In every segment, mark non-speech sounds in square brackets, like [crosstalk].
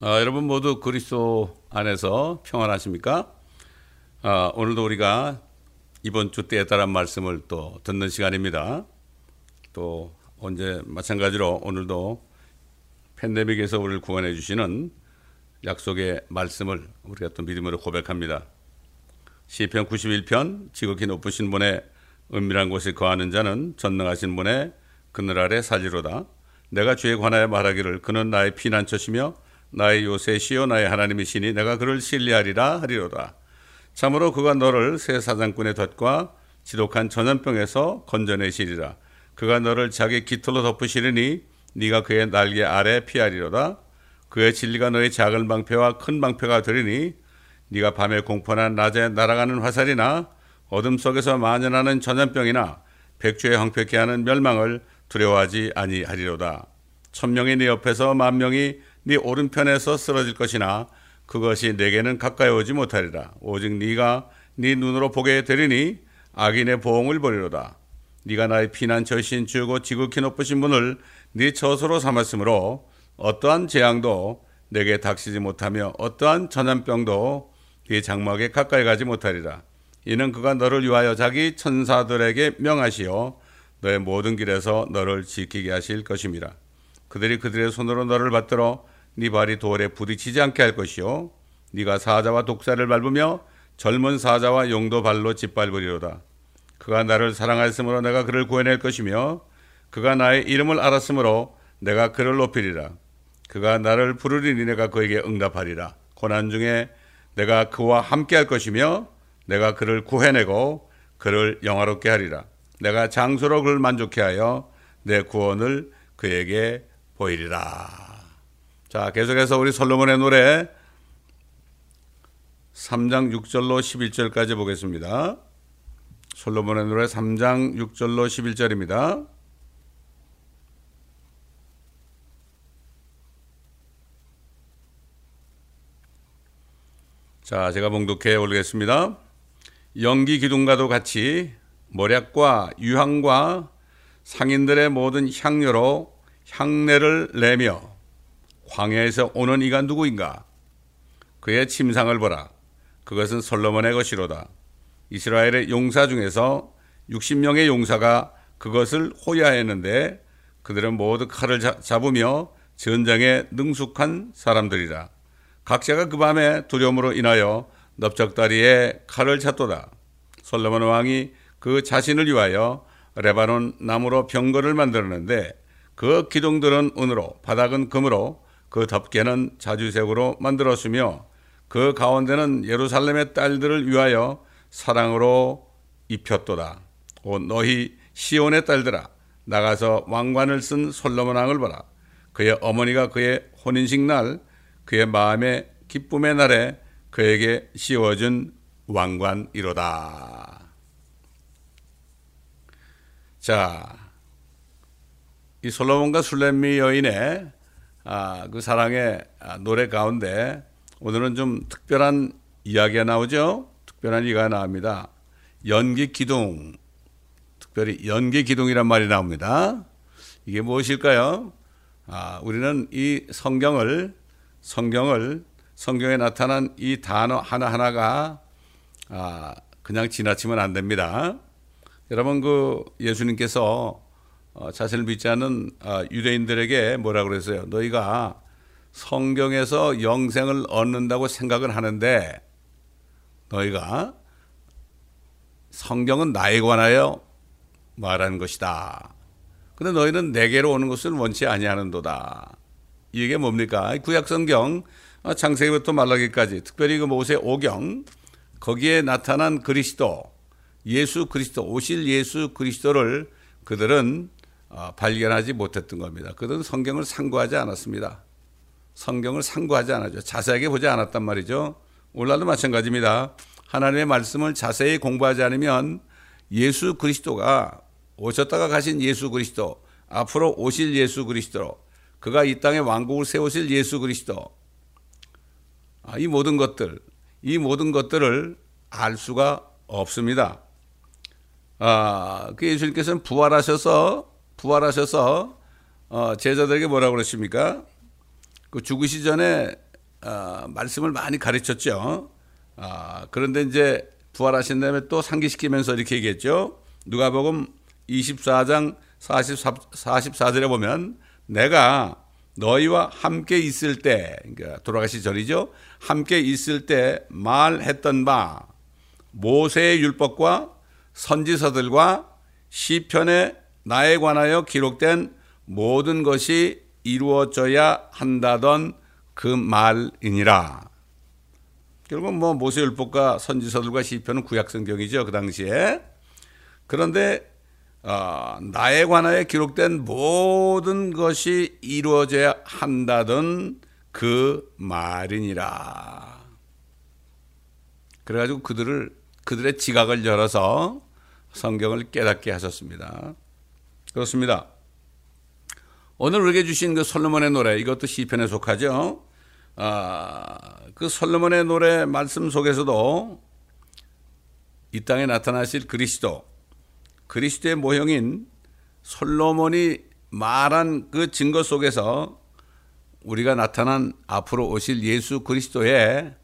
아, 여러분 모두 그리스도 안에서 평안하십니까? 아, 오늘도 우리가 이번 주 때에 따른 말씀을 또 듣는 시간입니다. 또 언제 마찬가지로 오늘도 팬데믹에서 우리를 구원해 주시는 약속의 말씀을 우리가 또 믿음으로 고백합니다. 시편 91편 지극히 높으신 분의 은밀한 곳에 거하는 자는 전능하신 분의 그늘 아래 살리로다. 내가 주에 관하여 말하기를 그는 나의 피난처시며 나의 요새 시요 나의 하나님이시니 내가 그를 신뢰하리라 하리로다. 참으로 그가 너를 새 사장꾼의 덫과 지독한 전염병에서 건져내시리라. 그가 너를 자기 깃털로 덮으시리니 네가 그의 날개 아래 피하리로다. 그의 진리가 너의 작은 방패와 큰 방패가 되리니 네가 밤에 공포나 낮에 날아가는 화살이나 어둠 속에서 만연하는 전염병이나 백주에 황폐케 하는 멸망을 두려워하지 아니하리로다. 천명이 네 옆에서 만명이 네 오른편에서 쓰러질 것이나 그것이 내게는 가까이 오지 못하리라. 오직 네가 네 눈으로 보게 되리니 악인의 보응을 보리로다. 네가 나의 피난처신 주고 지극히 높으신 분을 네 처소로 삼았으므로 어떠한 재앙도 내게 닥치지 못하며 어떠한 전염병도 네 장막에 가까이 가지 못하리라. 이는 그가 너를 위하여 자기 천사들에게 명하시어 너의 모든 길에서 너를 지키게 하실 것임이라. 그들이 그들의 손으로 너를 받들어 네 발이 돌에 부딪히지 않게 할 것이요. 네가 사자와 독사를 밟으며 젊은 사자와 용도 발로 짓밟으리로다. 그가 나를 사랑하였으므로 내가 그를 구해낼 것이며 그가 나의 이름을 알았으므로 내가 그를 높이리라. 그가 나를 부르리니 내가 그에게 응답하리라. 고난 중에 내가 그와 함께 할 것이며 내가 그를 구해내고 그를 영화롭게 하리라. 내가 장소로 그를 만족해 하여 내 구원을 그에게 보이리라 자, 계속해서 우리 솔로몬의 노래 3장 6절로 11절까지 보겠습니다. 솔로몬의 노래 3장 6절로 11절입니다. 자, 제가 봉독해 올리겠습니다. 연기 기둥과도 같이 모략과 유향과 상인들의 모든 향료로 향내를 내며 광야에서 오는 이가 누구인가? 그의 침상을 보라. 그것은 솔로몬의 것이로다. 이스라엘의 용사 중에서 60명의 용사가 그것을 호야했는데 그들은 모두 칼을 잡으며 전장에 능숙한 사람들이라. 각자가 그 밤에 두려움으로 인하여 넓적다리에 칼을 찾도다. 솔로몬 왕이 그 자신을 위하여 레바논 나무로 병거를 만들었는데 그 기둥들은 은으로 바닥은 금으로 그 덮개는 자주색으로 만들었으며 그 가운데는 예루살렘의 딸들을 위하여 사랑으로 입혔도다. 오 너희 시온의 딸들아 나가서 왕관을 쓴 솔로몬 왕을 보라. 그의 어머니가 그의 혼인식 날 그의 마음의 기쁨의 날에 그에게 씌워준 왕관이로다. 자, 이 솔로몬과 술렘미 여인의 아, 그 사랑의 아, 노래 가운데 오늘은 좀 특별한 이야기가 나오죠. 특별한 이야기가 나옵니다. 연기 기둥. 특별히 연기 기둥이란 말이 나옵니다. 이게 무엇일까요? 아, 우리는 이 성경을 성경을 성경에 나타난 이 단어 하나하나가 아, 그냥 지나치면 안 됩니다. 여러분 그 예수님께서 어, 자신을 믿지 않는 어, 유대인들에게 뭐라 그랬어요? 너희가 성경에서 영생을 얻는다고 생각을 하는데 너희가 성경은 나에 관하여 말하는 것이다. 근데 너희는 내게로 오는 것을 원치 아니하는도다. 이게 뭡니까? 구약 성경 어, 창세기부터 말라기까지 특별히 그 모세 오경 거기에 나타난 그리스도 예수 그리스도 오실 예수 그리스도를 그들은 어, 발견하지 못했던 겁니다. 그들은 성경을 상고하지 않았습니다. 성경을 상고하지 않았죠. 자세하게 보지 않았단 말이죠. 오늘도 마찬가지입니다. 하나님의 말씀을 자세히 공부하지 않으면 예수 그리스도가 오셨다가 가신 예수 그리스도, 앞으로 오실 예수 그리스도, 그가 이 땅에 왕국을 세우실 예수 그리스도, 아, 이 모든 것들, 이 모든 것들을 알 수가 없습니다. 아, 그 예수님께서는 부활하셔서 부활하셔서 어, 제자들에게 뭐라고 그러십니까? 그 죽으시 전에 어, 말씀을 많이 가르쳤죠. 아, 그런데 이제 부활하신 다음에 또 상기시키면서 이렇게 얘기했죠. 누가복음 24장 44, 44절에 보면 내가 너희와 함께 있을 때, 그러니까 돌아가시 전이죠. 함께 있을 때 말했던 바 모세의 율법과 선지서들과 시편에 나에 관하여 기록된 모든 것이 이루어져야 한다던 그 말이니라. 결국 뭐 모세율법과 선지서들과 시편은 구약 성경이죠 그 당시에. 그런데 어, 나에 관하여 기록된 모든 것이 이루어져야 한다던 그 말이니라. 그래가지고 그들을 그들의 지각을 열어서 성경을 깨닫게 하셨습니다. 그렇습니다. 오늘 우리에게 주신 그 솔로몬의 노래 이것도 시편에 속하죠. 아, 그 솔로몬의 노래 말씀 속에서도 이 땅에 나타나실 그리스도, 그리스도의 모형인 솔로몬이 말한 그 증거 속에서 우리가 나타난 앞으로 오실 예수 그리스도의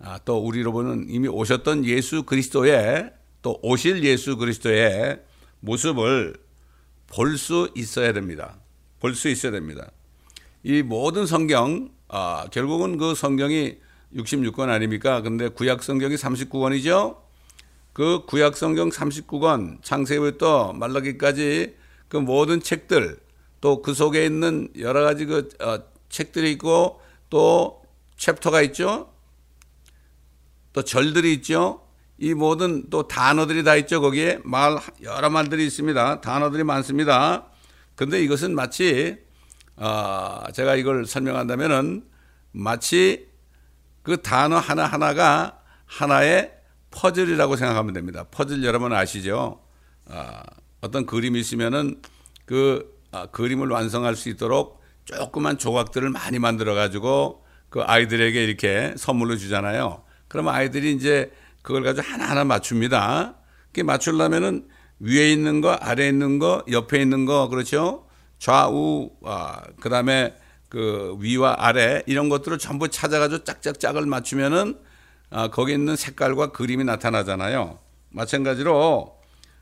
아, 또 우리로 보는 이미 오셨던 예수 그리스도의 또 오실 예수 그리스도의 모습을 볼 수 있어야 됩니다. 볼 수 있어야 됩니다. 이 모든 성경 아, 결국은 그 성경이 66권 아닙니까? 근데 구약 성경이 39권이죠. 그 구약 성경 39권 창세부터 말라기까지 그 모든 책들 또 그 속에 있는 여러 가지 그 어, 책들이 있고 또 챕터가 있죠. 또 절들이 있죠. 이 모든 또 단어들이 다 있죠. 거기에 말 여러 말들이 있습니다. 단어들이 많습니다. 근데 이것은 마치 어, 제가 이걸 설명한다면은 마치 그 단어 하나 하나가 하나의 퍼즐이라고 생각하면 됩니다. 퍼즐 여러분 아시죠? 어, 어떤 그림이 있으면은 그 어, 그림을 완성할 수 있도록 조그만 조각들을 많이 만들어 가지고 그 아이들에게 이렇게 선물로 주잖아요. 그러면 아이들이 이제 그걸 가지고 하나하나 맞춥니다. 그게 맞추려면은 위에 있는 거, 아래에 있는 거, 옆에 있는 거, 그렇죠? 좌우, 아, 그 다음에 그 위와 아래 이런 것들을 전부 찾아가지고 짝짝짝을 맞추면은 아, 거기 있는 색깔과 그림이 나타나잖아요. 마찬가지로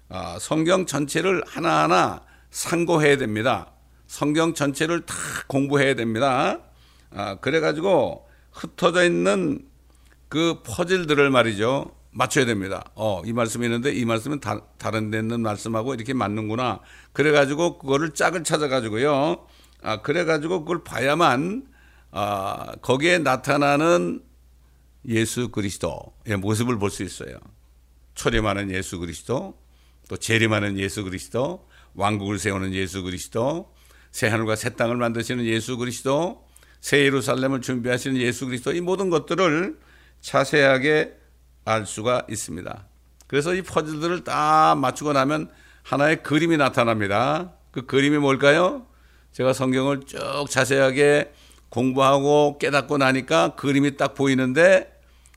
아, 성경 전체를 하나하나 상고해야 됩니다. 성경 전체를 다 공부해야 됩니다. 아, 그래가지고 흩어져 있는 그 퍼즐들을 말이죠. 맞춰야 됩니다. 어, 이 말씀이 있는데 이 말씀은 다, 다른 데 있는 말씀하고 이렇게 맞는구나. 그래가지고 그거를 짝을 찾아가지고요. 아, 그래가지고 그걸 봐야만, 아, 거기에 나타나는 예수 그리스도의 모습을 볼 수 있어요. 초림하는 예수 그리스도, 또 재림하는 예수 그리스도, 왕국을 세우는 예수 그리스도, 새 하늘과 새 땅을 만드시는 예수 그리스도, 새 예루살렘을 준비하시는 예수 그리스도, 이 모든 것들을 자세하게 알 수가 있습니다. 그래서 이 퍼즐들을 다 맞추고 나면 하나의 그림이 나타납니다. 그 그림이 뭘까요? 제가 성경을 쭉 자세하게 공부하고 깨닫고 나니까 그림이 딱 보이는데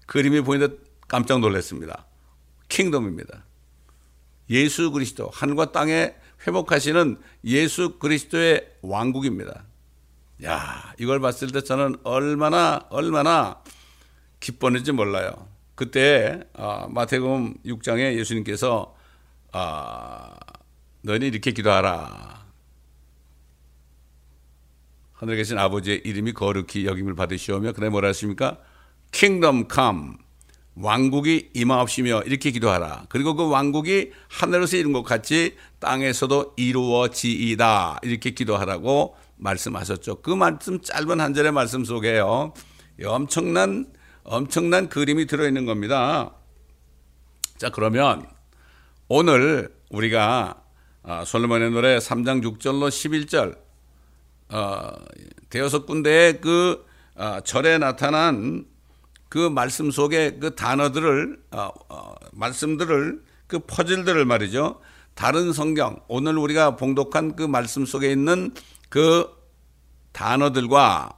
그림이 보이는데 깜짝 놀랐습니다. 킹덤입니다. 예수 그리스도 하늘과 땅에 회복하시는 예수 그리스도의 왕국입니다. 야, 이걸 봤을 때 저는 얼마나 얼마나 기뻤는지 몰라요. 그때 아, 마태복음 6장에 예수님께서 아, 너희 이렇게 기도하라. 하늘에 계신 아버지의 이름이 거룩히 여김을 받으시오며 그다음에 뭐라 하십니까? 킹덤 컴 왕국이 임하옵시며 이렇게 기도하라. 그리고 그 왕국이 하늘에서 이룬 것 같이 땅에서도 이루어지이다. 이렇게 기도하라고 말씀하셨죠. 그 말씀 짧은 한 절의 말씀 속에요. 엄청난 엄청난 그림이 들어있는 겁니다. 자, 그러면 오늘 우리가 아, 솔로몬의 노래 3장 6절로 11절 어, 대여섯 군데의 그 어, 절에 나타난 그 말씀 속에 그 단어들을 어, 어, 말씀들을 그 퍼즐들을 말이죠. 다른 성경 오늘 우리가 봉독한 그 말씀 속에 있는 그 단어들과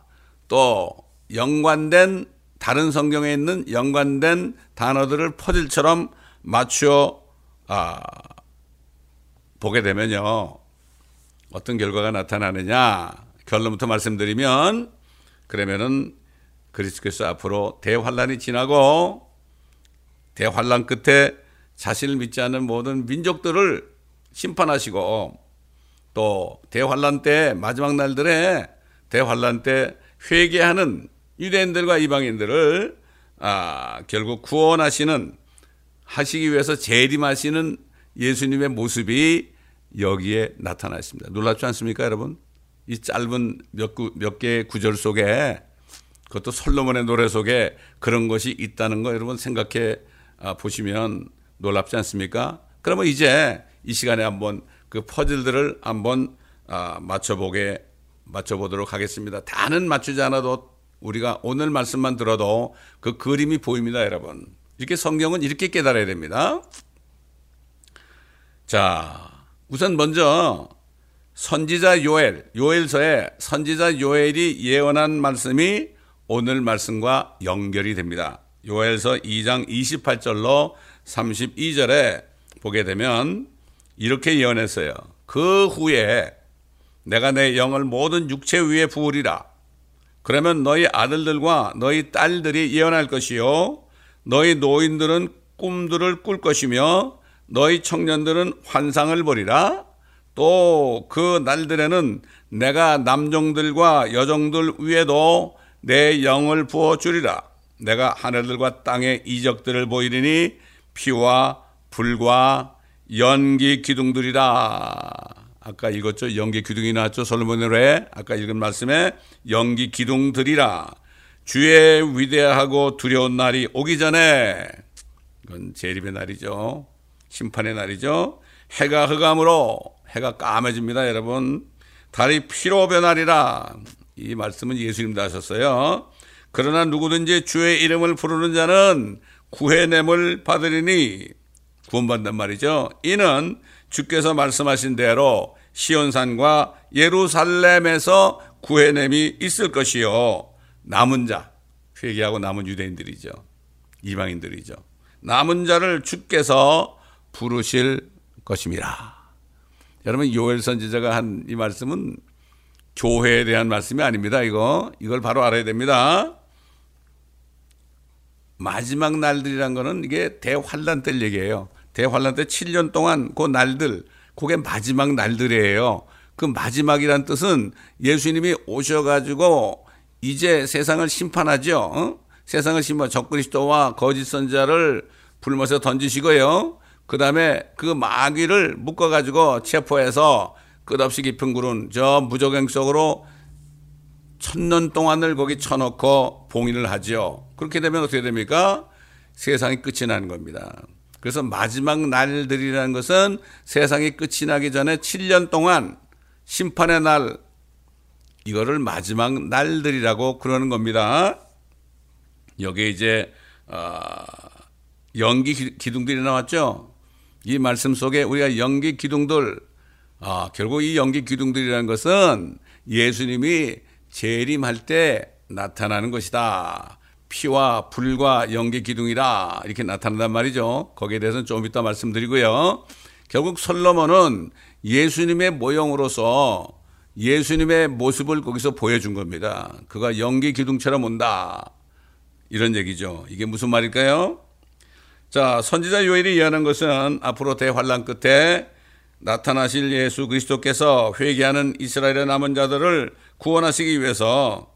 또 연관된 다른 성경에 있는 연관된 단어들을 퍼즐처럼 맞추어 아, 보게 되면요. 어떤 결과가 나타나느냐 결론부터 말씀드리면 그러면은 그리스도께서 앞으로 대환란이 지나고 대환란 끝에 자신을 믿지 않는 모든 민족들을 심판하시고 또 대환란 때 마지막 날들에 대환란 때 회개하는 유대인들과 이방인들을 아, 결국 구원하시는 하시기 위해서 재림하시는 예수님의 모습이 여기에 나타나 있습니다. 놀랍지 않습니까, 여러분? 이 짧은 몇, 구, 몇 개의 구절 속에 그것도 솔로몬의 노래 속에 그런 것이 있다는 거 여러분 생각해 아, 보시면 놀랍지 않습니까? 그러면 이제 이 시간에 한번 그 퍼즐들을 한번 아, 맞춰보게 맞춰보도록 하겠습니다. 다는 맞추지 않아도 우리가 오늘 말씀만 들어도 그 그림이 보입니다, 여러분. 이렇게 성경은 이렇게 깨달아야 됩니다. 자, 우선 먼저 선지자 요엘, 요엘서에 선지자 요엘이 예언한 말씀이 오늘 말씀과 연결이 됩니다. 요엘서 2장 28절로 32절에 보게 되면 이렇게 예언했어요. 그 후에 내가 내 영을 모든 육체 위에 부으리라. 그러면 너희 아들들과 너희 딸들이 예언할 것이요. 너희 노인들은 꿈들을 꿀 것이며 너희 청년들은 환상을 보리라. 또 그 날들에는 내가 남종들과 여종들 위에도 내 영을 부어 주리라. 내가 하늘들과 땅의 이적들을 보이리니 피와 불과 연기 기둥들이라. 아까 읽었죠. 연기 기둥이 나왔죠. 솔로몬의. 아까 읽은 말씀에 연기 기둥들이라. 주의 위대하고 두려운 날이 오기 전에 이건 재림의 날이죠. 심판의 날이죠. 해가 흑암으로 해가 까매집니다, 여러분. 달이 피로 변하리라. 이 말씀은 예수님도 하셨어요. 그러나 누구든지 주의 이름을 부르는 자는 구해냄을 받으리니 구원받는 말이죠. 이는 주께서 말씀하신 대로 시온산과 예루살렘에서 구해냄이 있을 것이요. 남은 자, 회개하고 남은 유대인들이죠. 이방인들이죠. 남은 자를 주께서 부르실 것입니다. 여러분 요엘 선지자가 한 이 말씀은 교회에 대한 말씀이 아닙니다. 이거 이걸 바로 알아야 됩니다. 마지막 날들이란 거는 이게 대환란 때 얘기예요. 대환란 때 7년 동안 그 날들, 그게 마지막 날들이에요. 그 마지막이란 뜻은 예수님이 오셔가지고 이제 세상을 심판하죠. 어? 세상을 심판, 적그리스도와 거짓 선자를 불못에 던지시고요. 그 다음에 그 마귀를 묶어가지고 체포해서 끝없이 깊은 굴은 저 무적행 속으로 천년 동안을 거기 쳐놓고 봉인을 하죠. 그렇게 되면 어떻게 됩니까? 세상이 끝이 나는 겁니다. 그래서 마지막 날들이라는 것은 세상이 끝이 나기 전에 7년 동안 심판의 날, 이거를 마지막 날들이라고 그러는 겁니다. 여기에 이제, 어, 연기 기둥들이 나왔죠. 이 말씀 속에 우리가 연기 기둥들, 아, 결국 이 연기 기둥들이라는 것은 예수님이 재림할 때 나타나는 것이다. 피와 불과 연기 기둥이라 이렇게 나타난단 말이죠. 거기에 대해서는 좀 이따 말씀드리고요. 결국 솔로몬은 예수님의 모형으로서 예수님의 모습을 거기서 보여준 겁니다. 그가 연기 기둥처럼 온다. 이런 얘기죠. 이게 무슨 말일까요? 자, 선지자 요엘이 예언한 것은 앞으로 대환란 끝에 나타나실 예수 그리스도께서 회개하는 이스라엘의 남은 자들을 구원하시기 위해서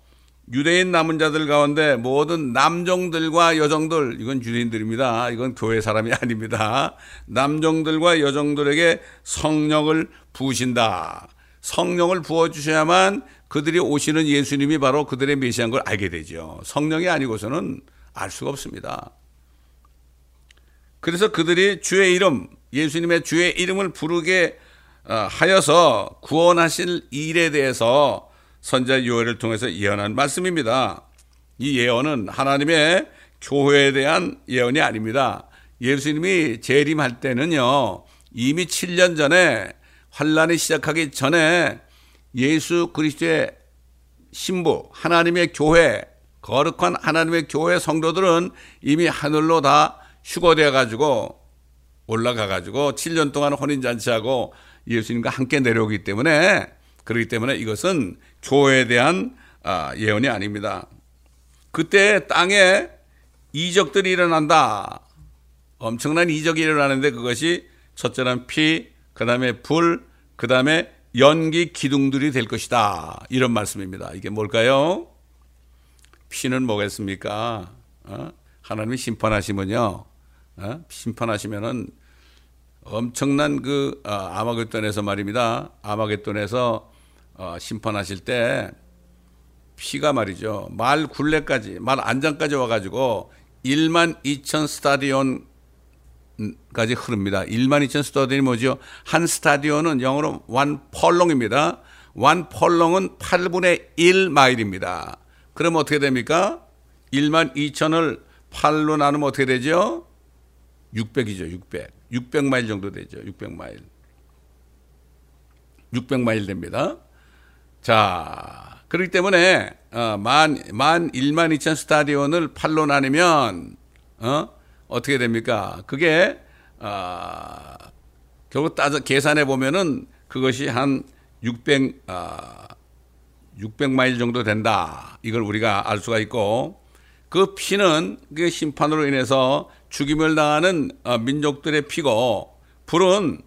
유대인 남은 자들 가운데 모든 남종들과 여종들, 이건 유대인들입니다. 이건 교회 사람이 [laughs] 아닙니다. 남종들과 여종들에게 성령을 부으신다. 성령을 부어주셔야만 그들이 오시는 예수님이 바로 그들의 메시아인 걸 알게 되죠. 성령이 아니고서는 알 수가 없습니다. 그래서 그들이 주의 이름, 예수님의 주의 이름을 부르게 어, 하여서 구원하실 일에 대해서 선자 요엘을 통해서 예언한 말씀입니다. 이 예언은 하나님의 교회에 대한 예언이 아닙니다. 예수님이 재림할 때는요. 이미 7년 전에 환란이 시작하기 전에 예수 그리스도의 신부 하나님의 교회 거룩한 하나님의 교회 성도들은 이미 하늘로 다 휴거되어 가지고 올라가 가지고 7년 동안 혼인 잔치하고 예수님과 함께 내려오기 때문에 그렇기 때문에 이것은 교회에 대한 아, 예언이 아닙니다. 그때 땅에 이적들이 일어난다. 엄청난 이적이 일어나는데 그것이 첫째는 피, 그 다음에 불, 그 다음에 연기 기둥들이 될 것이다. 이런 말씀입니다. 이게 뭘까요? 피는 뭐겠습니까? 어? 하나님이 심판하시면요. 어? 심판하시면은 엄청난 그 어, 아마겟돈에서 말입니다. 아마겟돈에서 어, 심판하실 때 피가 말이죠. 말 굴레까지, 말 안장까지 와가지고 1만 2천 스타디온 까지 흐릅니다. 1만 2천 스타디온이 뭐죠? 한 스타디온은 영어로 원 펄롱입니다. 원 펄롱은 8분의 1 마일입니다. 그럼 어떻게 됩니까? 1만 2천을 8로 나누면 어떻게 되죠? 600이죠, 600. 600마일 정도 되죠, 600마일. 600마일 됩니다. 자, 그렇기 때문에, 어, 만, 만 1만 2천 스타디온을 8로 나누면, 어? 어떻게 됩니까? 그게 아, 결국 따져 계산해 보면은 그것이 한 600, 아, 600마일 정도 된다. 이걸 우리가 알 수가 있고 그 피는 그 심판으로 인해서 죽임을 당하는 어, 민족들의 피고 불은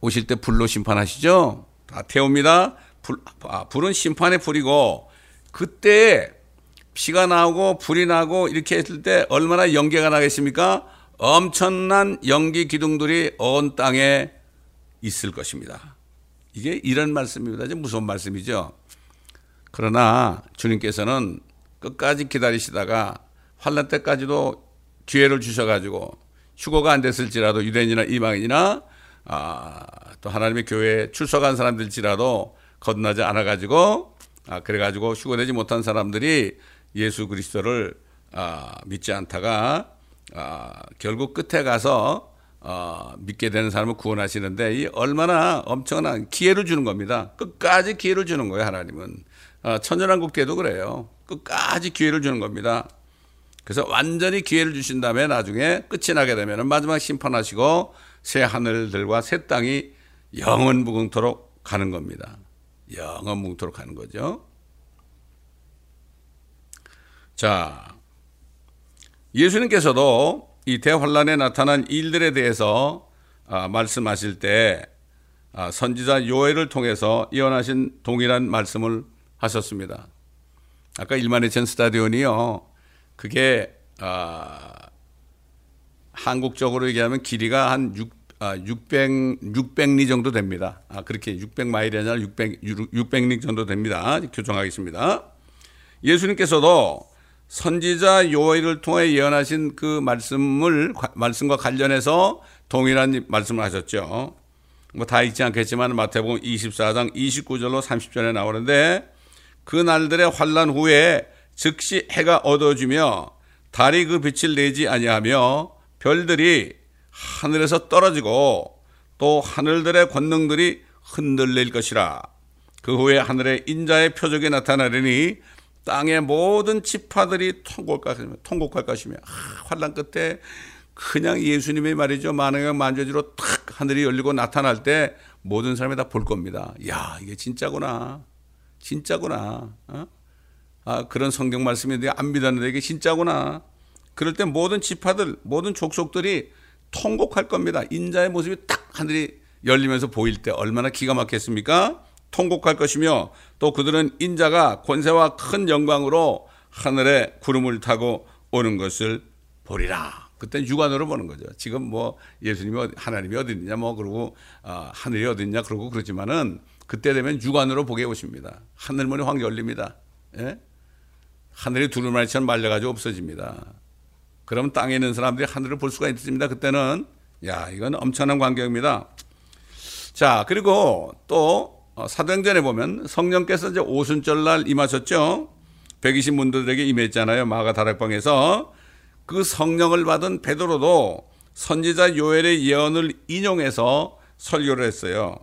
오실 때 불로 심판하시죠. 다 태웁니다. 불, 아, 불은 심판의 불이고 그때 피가 나오고 불이 나고 이렇게 했을 때 얼마나 연기가 나겠습니까? 엄청난 연기 기둥들이 온 땅에 있을 것입니다. 이게 이런 말씀입니다. 무서운 말씀이죠. 그러나 주님께서는 끝까지 기다리시다가 환란 때까지도 기회를 주셔가지고 휴거가 안 됐을지라도 유대인이나 이방인이나 아, 또 하나님의 교회에 출석한 사람들지라도 거듭나지 않아 가지고 아, 그래 가지고 휴거되지 못한 사람들이 예수 그리스도를 아, 믿지 않다가 아, 결국 끝에 가서 어, 믿게 되는 사람을 구원하시는데 이 얼마나 엄청난 기회를 주는 겁니다. 끝까지 기회를 주는 거예요 하나님은. 어, 천연한국 때도 그래요. 끝까지 기회를 주는 겁니다. 그래서 완전히 기회를 주신 다음에 나중에 끝이 나게 되면 마지막 심판하시고 새 하늘들과 새 땅이 영원 무궁토록 가는 겁니다. 영원 무궁토록 가는 거죠. 자, 예수님께서도 이 대환란에 나타난 일들에 대해서 아, 말씀하실 때 아, 선지자 요엘을 통해서 예언하신 동일한 말씀을 하셨습니다. 아까 1만 2천 스타디온이요. 그게 아, 한국적으로 얘기하면 길이가 한 6, 아, 600, 600리 정도 됩니다. 아, 그렇게 600마일이 아니라 600, 600리 정도 됩니다. 교정하겠습니다. 예수님께서도 선지자 요엘을 통해 예언하신 그 말씀을 말씀과 관련해서 동일한 말씀을 하셨죠. 뭐다 읽지 않겠지만 마태복음 24장 29절로 30절에 나오는데 그 날들의 환란 후에 즉시 해가 어두워지며 달이 그 빛을 내지 아니하며 별들이 하늘에서 떨어지고 또 하늘들의 권능들이 흔들릴 것이라 그 후에 하늘에 인자의 표적이 나타나리니 땅의 모든 지파들이 통곡할 통곡할 것이며 아, 환란 끝에 그냥 예수님의 말이죠 만왕의 만조지로 탁 하늘이 열리고 나타날 때 모든 사람이 다 볼 겁니다. 야 이게 진짜구나, 진짜구나. 어? 아 그런 성경 말씀이 내가 안 믿었는데 이게 진짜구나. 그럴 때 모든 지파들, 모든 족속들이 통곡할 겁니다. 인자의 모습이 딱 하늘이 열리면서 보일 때 얼마나 기가 막혔습니까? 통곡할 것이며 또 그들은 인자가 권세와 큰 영광으로 하늘에 구름을 타고 오는 것을 보리라. 그때 육안으로 보는 거죠. 지금 뭐 예수님이 하나님이 어디 있냐 뭐 그러고 어, 하늘이 어디 있냐 그러고 그러지만은 그때 되면 육안으로 보게 오십니다. 하늘문이 확 열립니다. 예? 하늘이 두루마리처럼 말려가지고 없어집니다. 그럼 땅에 있는 사람들이 하늘을 볼 수가 있습니다. 그때는 야 이건 엄청난 광경입니다. 자 그리고 또 어, 사도행전에 보면 성령께서 이제 오순절 날 임하셨죠. 120 문도들에게 임했잖아요. 마가 다락방에서 그 성령을 받은 베드로도 선지자 요엘의 예언을 인용해서 설교를 했어요.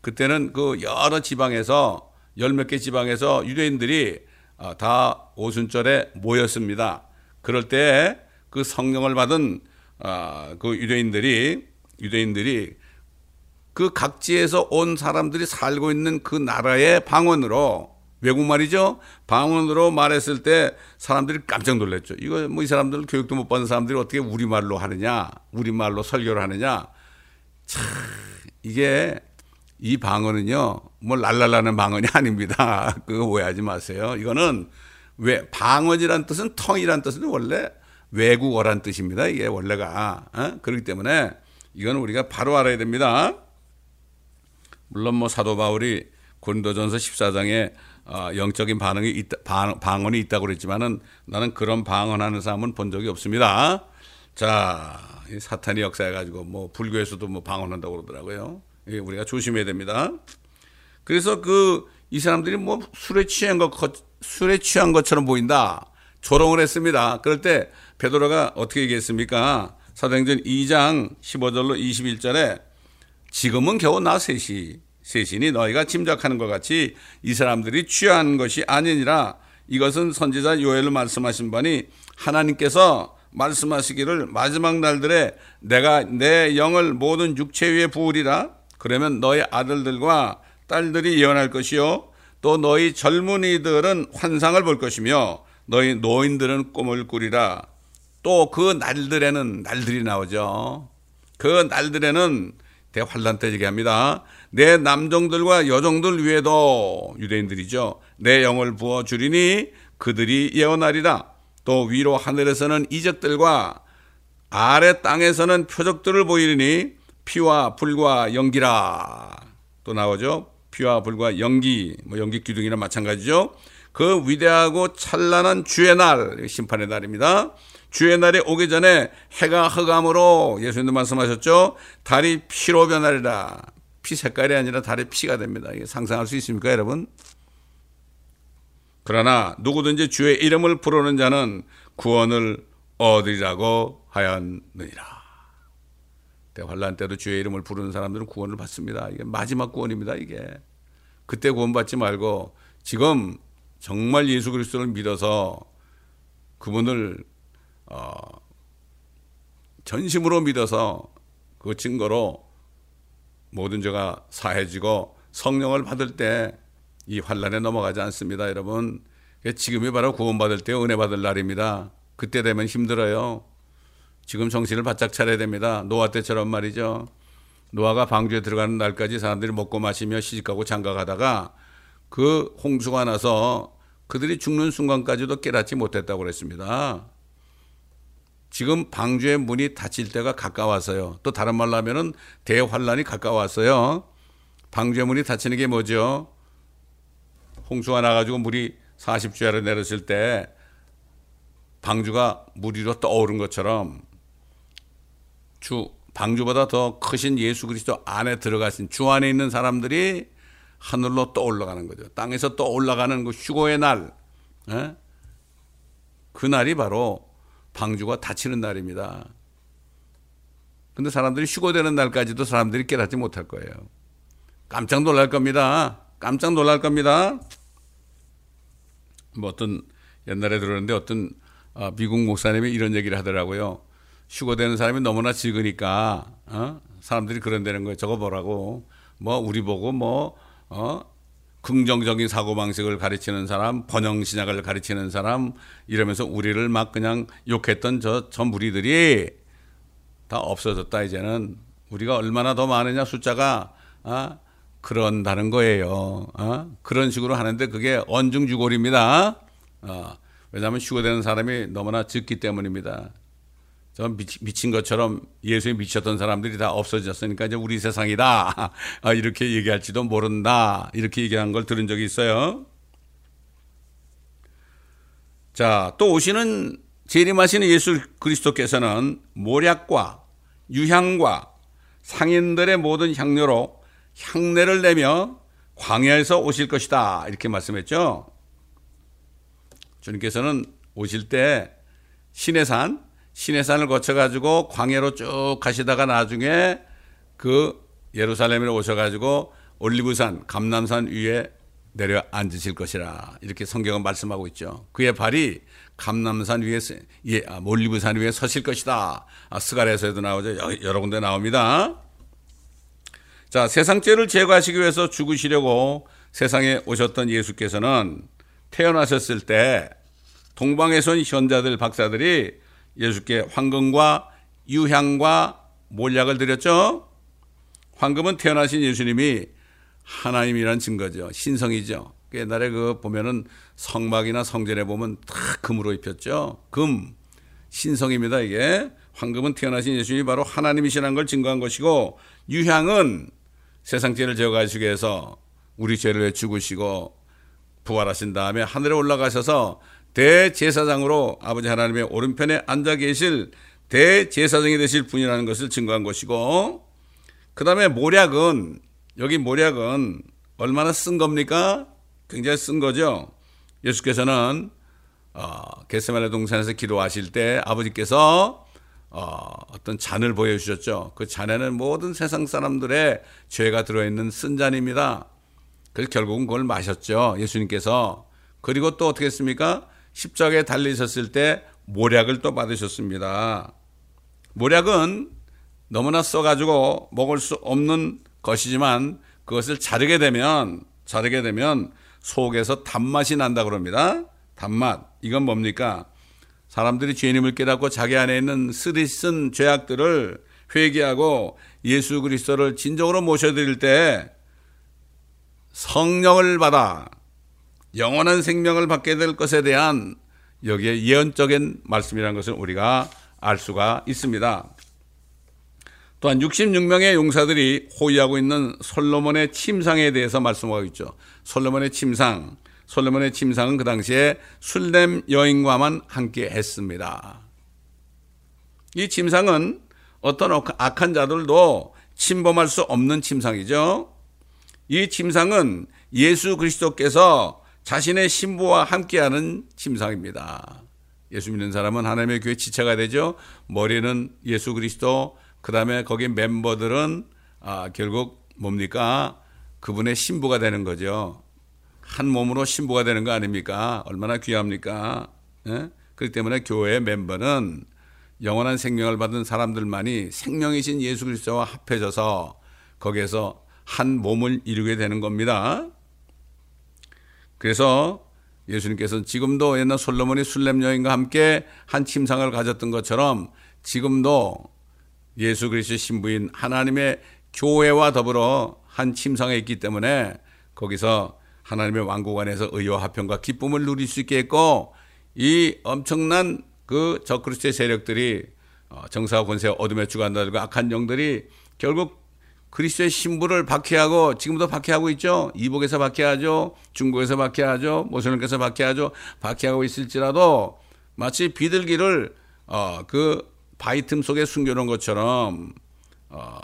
그때는 그 여러 지방에서 열 몇 개 지방에서 유대인들이 어, 다 오순절에 모였습니다. 그럴 때 그 성령을 받은 어, 그 유대인들이 유대인들이 그 각지에서 온 사람들이 살고 있는 그 나라의 방언으로 외국 말이죠. 방언으로 말했을 때 사람들이 깜짝 놀랐죠. 이거 뭐 이 사람들 교육도 못 받은 사람들이 어떻게 우리말로 하느냐, 우리말로 설교를 하느냐. 참 이게 이 방언은요, 뭐 랄랄라는 방언이 [laughs] 아닙니다. 그거 오해하지 마세요. 이거는 왜 방언이란 뜻은 텅이란 뜻은 원래 외국어란 뜻입니다. 이게 원래가 어? 그렇기 때문에 이거는 우리가 바로 알아야 됩니다. 물론 뭐 사도 바울이 고린도전서 14장에 어, 영적인 반응이 있다, 방, 방언이 있다고 그랬지만은 나는 그런 방언하는 사람은 본 적이 없습니다. 자, 사탄이 역사해가지고 뭐 불교에서도 뭐 방언한다고 그러더라고요. 우리가 조심해야 됩니다. 그래서 그 이 사람들이 뭐 술에 취한 것 술에 취한 것처럼 보인다. 조롱을 했습니다. 그럴 때 베드로가 어떻게 얘기했습니까? 사도행전 2장 15절로 21절에 지금은 겨우 나 셋이 셋이니 너희가 짐작하는 것 같이 이 사람들이 취한 것이 아니니라 이것은 선지자 요엘로 말씀하신 바니 하나님께서 말씀하시기를 마지막 날들에 내가 내 영을 모든 육체 위에 부으리라 그러면 너희 아들들과 딸들이 예언할 것이요 또 너희 젊은이들은 환상을 볼 것이며 너희 노인들은 꿈을 꾸리라. 또 그 날들에는 날들이 나오죠. 그 날들에는 대환란 때 얘기합니다. 내 남종들과 여종들 위에도 유대인들이죠. 내 영을 부어 주리니 그들이 예언하리라. 또 위로 하늘에서는 이적들과 아래 땅에서는 표적들을 보이리니 피와 불과 연기라. 또 나오죠. 피와 불과 연기, 뭐 연기 기둥이나 마찬가지죠. 그 위대하고 찬란한 주의 날, 심판의 날입니다. 주의 날이 오기 전에 해가 흑암으로 예수님도 말씀하셨죠. 달이 피로 변하리라. 피 색깔이 아니라 달이 피가 됩니다. 이게 상상할 수 있습니까, 여러분? 그러나 누구든지 주의 이름을 부르는 자는 구원을 얻으리라고 하였느니라. 대환란 때도 주의 이름을 부르는 사람들은 구원을 받습니다. 이게 마지막 구원입니다. 이게 그때 구원받지 말고 지금 정말 예수 그리스도를 믿어서 그분을 어, 전심으로 믿어서 그 증거로 모든 죄가 사해지고 성령을 받을 때 이 환란에 넘어가지 않습니다, 여러분. 지금이 바로 구원받을 때 은혜 받을 날입니다. 그때 되면 힘들어요. 지금 정신을 바짝 차려야 됩니다. 노아 때처럼 말이죠. 노아가 방주에 들어가는 날까지 사람들이 먹고 마시며 시집가고 장가가다가 그 홍수가 나서 그들이 죽는 순간까지도 깨닫지 못했다고 그랬습니다. 지금 방주의 문이 닫힐 때가 가까웠어요. 또 다른 말로 하면은 대환란이 가까웠어요. 방주의 문이 닫히는 게 뭐죠? 홍수가 나가지고 물이 40주야로 내렸을 때 방주가 물 위로 떠오른 것처럼 주 방주보다 더 크신 예수 그리스도 안에 들어가신 주 안에 있는 사람들이 하늘로 떠 올라가는 거죠. 땅에서 떠 올라가는 그 휴고의 날, 에? 예? 그 날이 바로 방주가 닫히는 날입니다. 근데 사람들이 휴고되는 날까지도 사람들이 깨닫지 못할 거예요. 깜짝 놀랄 겁니다. 깜짝 놀랄 겁니다. 뭐 어떤 옛날에 들었는데 어떤 아, 미국 목사님이 이런 얘기를 하더라고요. 휴거되는 사람이 너무나 적으니까 어? 사람들이 그런다는 거예요. 저거 보라고 뭐 우리 보고 뭐 어? 긍정적인 사고 방식을 가르치는 사람, 번영 신약을 가르치는 사람 이러면서 우리를 막 그냥 욕했던 저, 저 무리들이 다 없어졌다 이제는 우리가 얼마나 더 많으냐 숫자가 어? 그런다는 거예요. 어? 그런 식으로 하는데 그게 언중주골입니다. 어. 왜냐하면 휴거되는 사람이 너무나 적기 때문입니다. 저 미친 것처럼 예수에 미쳤던 사람들이 다 없어졌으니까 이제 우리 세상이다. [laughs] 아, 이렇게 얘기할지도 모른다. 이렇게 얘기한 걸 들은 적이 있어요. 자, 또 오시는 재림하시는 예수 그리스도께서는 모략과 유향과 상인들의 모든 향료로 향내를 내며 광야에서 오실 것이다. 이렇게 말씀했죠. 주님께서는 오실 때 신의 산, 시내산을 거쳐가지고 광해로 쭉 가시다가 나중에 그 예루살렘으로 오셔가지고 올리브산, 감남산 위에 내려 앉으실 것이라 이렇게 성경은 말씀하고 있죠. 그의 발이 감남산 위에 예, 아, 올리브산 위에 서실 것이다. 아, 스가랴서에도 나오죠. 여러 군데 나옵니다. 자, 세상 죄를 제거하시기 위해서 죽으시려고 세상에 오셨던 예수께서는 태어나셨을 때 동방에서 온 현자들 박사들이 예수께 황금과 유향과 몰약을 드렸죠. 황금은 태어나신 예수님이 하나님이란 증거죠. 신성이죠. 그 옛날에 그 보면은 성막이나 성전에 보면 다 금으로 입혔죠. 금. 신성입니다, 이게. 황금은 태어나신 예수님이 바로 하나님이시라는 걸 증거한 것이고, 유향은 세상 죄를 제어하시기 위해서 우리 죄를 죽으시고 부활하신 다음에 하늘에 올라가셔서 대제사장으로 아버지 하나님의 오른편에 앉아 계실 대제사장이 되실 분이라는 것을 증거한 것이고 그 다음에 모략은 여기 모략은 얼마나 쓴 겁니까? 굉장히 쓴 거죠. 예수께서는 어, 겟세마네 동산에서 기도하실 때 아버지께서 어, 어떤 잔을 보여주셨죠. 그 잔에는 모든 세상 사람들의 죄가 들어있는 쓴 잔입니다. 그래서 결국은 그걸 마셨죠. 예수님께서. 그리고 또 어떻게 했습니까? 십자가에 달리셨을 때 모략을 또 받으셨습니다. 모략은 너무나 써가지고 먹을 수 없는 것이지만 그것을 자르게 되면, 자르게 되면 속에서 단맛이 난다 그럽니다. 단맛. 이건 뭡니까? 사람들이 죄인임을 깨닫고 자기 안에 있는 쓰디쓴 죄악들을 회개하고 예수 그리스도를 진정으로 모셔드릴 때 성령을 받아 영원한 생명을 받게 될 것에 대한 여기에 예언적인 말씀이라는 것을 우리가 알 수가 있습니다. 또한 66명의 용사들이 호위하고 있는 솔로몬의 침상에 대해서 말씀하고 있죠. 솔로몬의 침상. 솔로몬의 침상은 그 당시에 술렘 여인과만 함께 했습니다. 이 침상은 어떤 악한 자들도 침범할 수 없는 침상이죠. 이 침상은 예수 그리스도께서 자신의 신부와 함께하는 침상입니다. 예수 믿는 사람은 하나님의 교회 지체가 되죠. 머리는 예수 그리스도, 그 다음에 거기 멤버들은 아, 결국 뭡니까? 그분의 신부가 되는 거죠. 한 몸으로 신부가 되는 거 아닙니까? 얼마나 귀합니까? 예? 그렇기 때문에 교회의 멤버는 영원한 생명을 받은 사람들만이 생명이신 예수 그리스도와 합해져서 거기에서 한 몸을 이루게 되는 겁니다. 그래서 예수님께서는 지금도 옛날 솔로몬이 술렘 여인과 함께 한 침상을 가졌던 것처럼 지금도 예수 그리스도 신부인 하나님의 교회와 더불어 한 침상에 있기 때문에 거기서 하나님의 왕국 안에서 의와 화평과 기쁨을 누릴 수 있게 했고 이 엄청난 그 적그리스도의 세력들이 어, 정사와 권세 어둠의 주관자들과 악한 영들이 결국 그리스도의 신부를 박해하고 지금도 박해하고 있죠. 이복에서 박해하죠. 중국에서 박해하죠. 모슬림께서 박해하죠. 박해하고 있을지라도 마치 비둘기를 어, 그 바위 틈 속에 숨겨놓은 것처럼 어,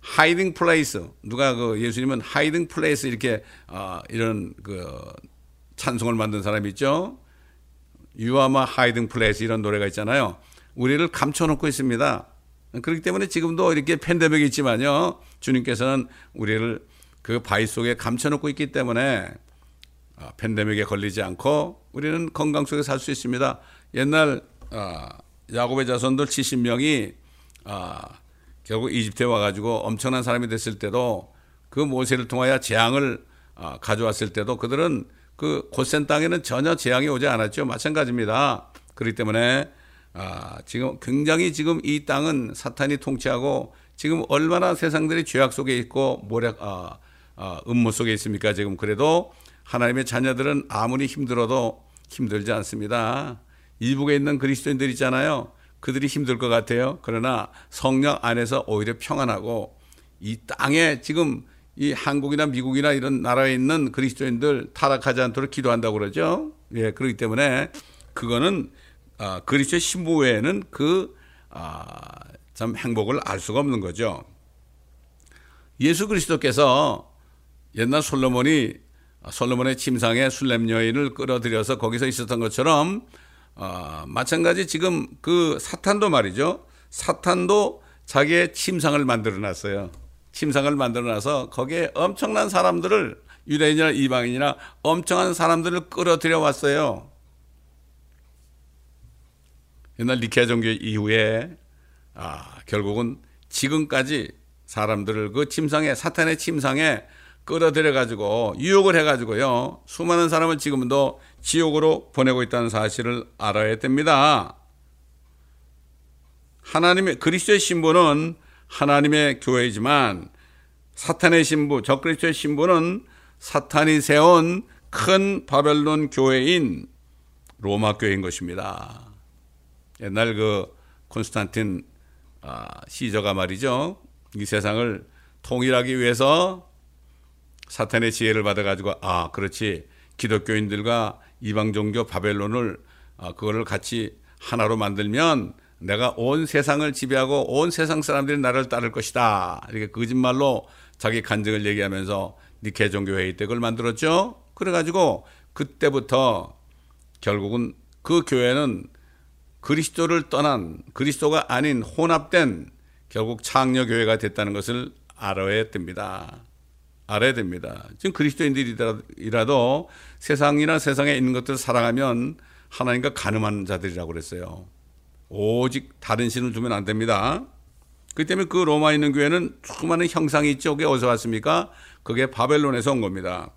hiding place 누가 그 예수님은 hiding place 이렇게 어, 이런 그 찬송을 만든 사람이 있죠. You are my hiding place 이런 노래가 있잖아요. 우리를 감춰놓고 있습니다. 그렇기 때문에 지금도 이렇게 팬데믹이 있지만요. 주님께서는 우리를 그 바위 속에 감춰놓고 있기 때문에 어, 팬데믹에 걸리지 않고 우리는 건강 속에 살 수 있습니다. 옛날 어, 야곱의 자손들 70명이 결국 이집트에 와가지고 엄청난 사람이 됐을 때도 그 모세를 통하여 재앙을 아, 가져왔을 때도 그들은 그 곧센 땅에는 전혀 재앙이 오지 않았죠. 마찬가지입니다. 그렇기 때문에 아, 지금 굉장히 지금 이 땅은 사탄이 통치하고 지금 얼마나 세상들이 죄악 속에 있고 모략 아, 아, 음모 속에 있습니까? 지금 그래도 하나님의 자녀들은 아무리 힘들어도 힘들지 않습니다. 이북에 있는 그리스도인들 있잖아요. 그들이 힘들 것 같아요. 그러나 성령 안에서 오히려 평안하고 이 땅에 지금 이 한국이나 미국이나 이런 나라에 있는 그리스도인들 타락하지 않도록 기도한다고 그러죠. 예, 그렇기 때문에 그거는 아, 그리스도의 신부 외에는 그, 아, 참 행복을 알 수가 없는 거죠. 예수 그리스도께서 옛날 솔로몬이 솔로몬의 침상에 술렘 여인을 끌어들여서 거기서 있었던 것처럼 어, 마찬가지 지금 그 사탄도 말이죠. 사탄도 자기의 침상을 만들어 놨어요. 침상을 만들어 놔서 거기에 엄청난 사람들을 유대인이나 이방인이나 엄청난 사람들을 끌어들여 왔어요. 옛날 니케아 종교 이후에 아, 결국은 지금까지 사람들을 그 침상에 사탄의 침상에 끌어들여 가지고 유혹을 해 가지고요. 수많은 사람을 지금도 지옥으로 보내고 있다는 사실을 알아야 됩니다. 하나님의 그리스도의 신부는 하나님의 교회이지만 사탄의 신부, 적그리스도의 신부는 사탄이 세운 큰 바벨론 교회인 로마 교회인 것입니다. 옛날 그 콘스탄틴 아, 시저가 말이죠. 이 세상을 통일하기 위해서 사탄의 지혜를 받아가지고 아 그렇지 기독교인들과 이방 종교 바벨론을 아, 그거를 같이 하나로 만들면 내가 온 세상을 지배하고 온 세상 사람들이 나를 따를 것이다. 이렇게 거짓말로 자기 간증을 얘기하면서 니케 종교 회의 때 그걸 만들었죠. 그래가지고 그때부터 결국은 그 교회는 그리스도를 떠난 그리스도가 아닌 혼합된 결국 창녀 교회가 됐다는 것을 알아야 됩니다. 알아야 됩니다. 지금 그리스도인들이라도 세상이나 세상에 있는 것들을 사랑하면 하나님과 가늠한 자들이라고 그랬어요. 오직 다른 신을 두면 안 됩니다. 그 때문에 그 로마에 있는 교회는 수많은 형상이 있죠. 그게 어디서 왔습니까? 그게 바벨론에서 온 겁니다.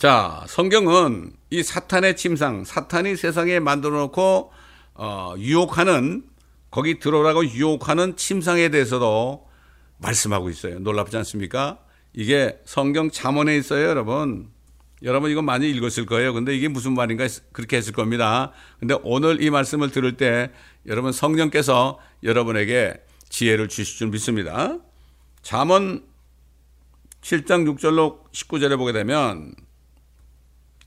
자, 성경은 이 사탄의 침상, 사탄이 세상에 만들어 놓고 어, 유혹하는 거기 들어오라고 유혹하는 침상에 대해서도 말씀하고 있어요. 놀랍지 않습니까? 이게 성경 잠언에 있어요, 여러분. 여러분 이거 많이 읽었을 거예요. 근데 이게 무슨 말인가 그렇게 했을 겁니다. 근데 오늘 이 말씀을 들을 때 여러분 성령께서 여러분에게 지혜를 주실 줄 믿습니다. 잠언 7장 6절로 19절에 보게 되면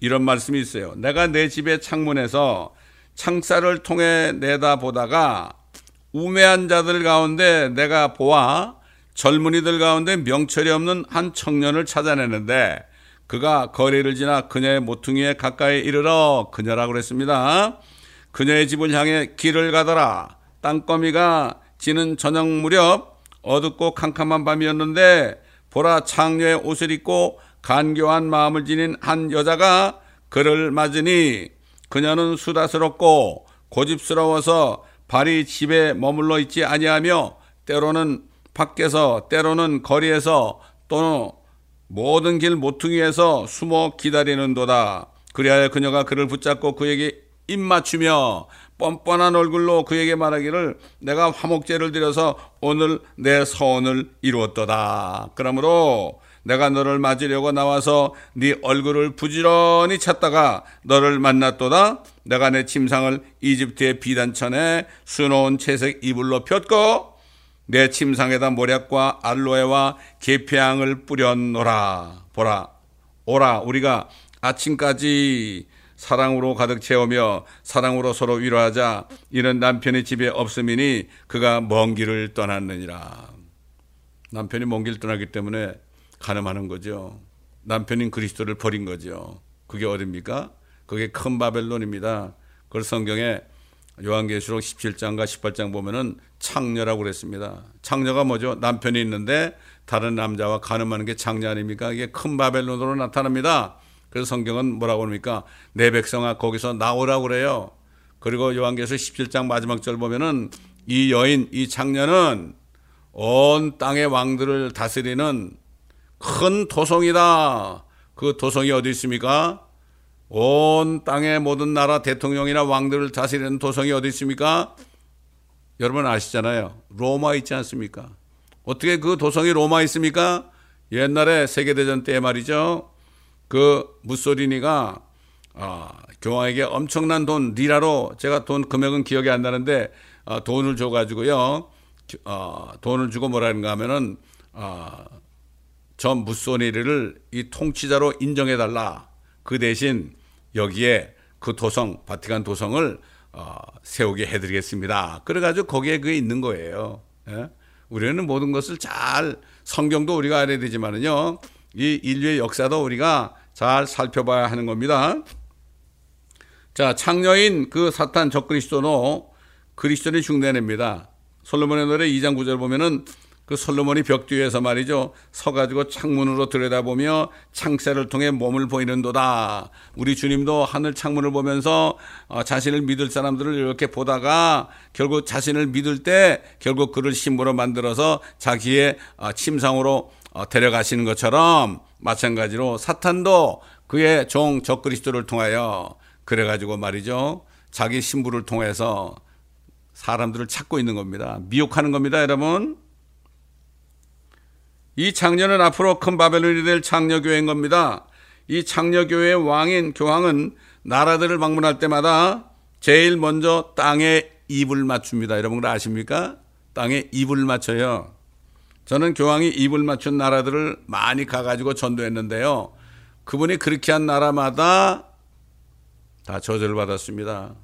이런 말씀이 있어요. 내가 내 집의 창문에서 창살을 통해 내다보다가 우매한 자들 가운데 내가 보아 젊은이들 가운데 명철이 없는 한 청년을 찾아내는데 그가 거리를 지나 그녀의 모퉁이에 가까이 이르러 그녀라고 그랬습니다. 그녀의 집을 향해 길을 가더라. 땅거미가 지는 저녁 무렵 어둡고 캄캄한 밤이었는데 보라 창녀의 옷을 입고 간교한 마음을 지닌 한 여자가 그를 맞으니 그녀는 수다스럽고 고집스러워서 발이 집에 머물러 있지 아니하며 때로는 밖에서 때로는 거리에서 또는 모든 길 모퉁이에서 숨어 기다리는도다. 그리하여 그녀가 그를 붙잡고 그에게 입 맞추며 뻔뻔한 얼굴로 그에게 말하기를 내가 화목제를 드려서 오늘 내 서원을 이루었도다. 그러므로 내가 너를 맞으려고 나와서 네 얼굴을 부지런히 찾다가 너를 만났도다. 내가 내 침상을 이집트의 비단천에 수놓은 채색 이불로 폈고 내 침상에다 모략과 알로에와 계피향을 뿌렸노라. 보라, 오라. 우리가 아침까지 사랑으로 가득 채우며 사랑으로 서로 위로하자. 이는 남편이 집에 없음이니 그가 먼 길을 떠났느니라. 남편이 먼길 떠나기 때문에 가늠하는 거죠. 남편인 그리스도를 버린 거죠. 그게 어딥니까? 그게 큰 바벨론입니다. 그걸 성경에 요한계시록 17장과 18장 보면은 창녀라고 그랬습니다. 창녀가 뭐죠? 남편이 있는데 다른 남자와 가늠하는 게 창녀 아닙니까? 이게 큰 바벨론으로 나타납니다. 그래서 성경은 뭐라고 합니까? 내 백성아 거기서 나오라고 그래요. 그리고 요한계시록 17장 마지막 절 보면은 이 여인, 이 창녀는 온 땅의 왕들을 다스리는 큰 도성이다. 그 도성이 어디 있습니까? 온 땅의 모든 나라 대통령이나 왕들을 다스리는 도성이 어디 있습니까? 여러분 아시잖아요. 로마 있지 않습니까? 어떻게 그 도성이 로마 있습니까? 옛날에 세계대전 때 말이죠. 그 무소리니가 아, 교황에게 엄청난 돈 리라로 제가 돈 금액은 기억이 안 나는데 아, 돈을 줘가지고요. 아, 돈을 주고 뭐라는가 하면은 아, 저 무소니를 이 통치자로 인정해 달라. 그 대신 여기에 그 도성 바티칸 도성을 어, 세우게 해드리겠습니다. 그래가지고 거기에 그게 있는 거예요. 예? 우리는 모든 것을 잘 성경도 우리가 알아야 되지만은요 이 인류의 역사도 우리가 잘 살펴봐야 하는 겁니다. 자 창녀인 그 사탄 적그리스도노 그리스도를 흉내냅니다. 솔로몬의 노래 2장 9절 보면은 그 솔로몬이 벽 뒤에서 말이죠. 서가지고 창문으로 들여다보며 창세를 통해 몸을 보이는도다. 우리 주님도 하늘 창문을 보면서 어, 자신을 믿을 사람들을 이렇게 보다가 결국 자신을 믿을 때 결국 그를 신부로 만들어서 자기의 어, 침상으로 어, 데려가시는 것처럼 마찬가지로 사탄도 그의 종 적그리스도를 통하여 그래가지고 말이죠. 자기 신부를 통해서 사람들을 찾고 있는 겁니다. 미혹하는 겁니다, 여러분. 이 창녀는 앞으로 큰 바벨론이 될 창녀교회인 겁니다. 이 창녀교회의 왕인 교황은 나라들을 방문할 때마다 제일 먼저 땅에 입을 맞춥니다. 여러분 아십니까? 땅에 입을 맞춰요. 저는 교황이 입을 맞춘 나라들을 많이 가가지고 전도했는데요. 그분이 그렇게 한 나라마다 다 저주를 받았습니다.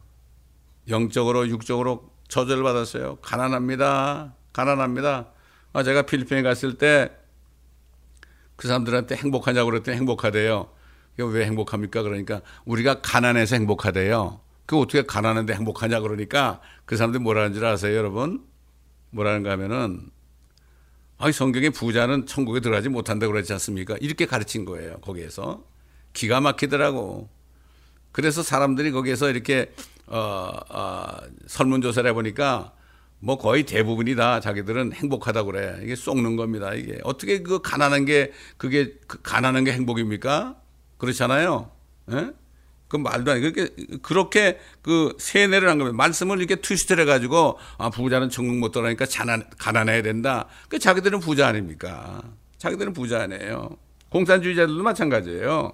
영적으로, 육적으로 저주를 받았어요. 가난합니다. 가난합니다. 아, 제가 필리핀에 갔을 때 그 사람들한테 행복하냐고 그랬더니 행복하대요. 왜 행복합니까? 그러니까 우리가 가난해서 행복하대요. 그 어떻게 가난한데 행복하냐 그러니까 그 사람들이 뭐라는 줄 아세요, 여러분? 뭐라는가 하면은 아, 성경에 부자는 천국에 들어가지 못한다고 그러지 않습니까? 이렇게 가르친 거예요, 거기에서. 기가 막히더라고. 그래서 사람들이 거기에서 이렇게, 어, 어, 설문조사를 해보니까 뭐 거의 대부분이 다 자기들은 행복하다고 그래. 이게 쏙는 겁니다, 이게. 어떻게 그 가난한 게, 그게, 그 가난한 게 행복입니까? 그렇잖아요. 예? 그 말도 안 돼. 그렇게, 그렇게 그 세뇌를 한 겁니다. 말씀을 이렇게 트위스트를 해가지고, 아, 부자는 천국 못 들어가니까 가난, 가난해야 된다. 그 자기들은 부자 아닙니까? 자기들은 부자 아니에요. 공산주의자들도 마찬가지예요.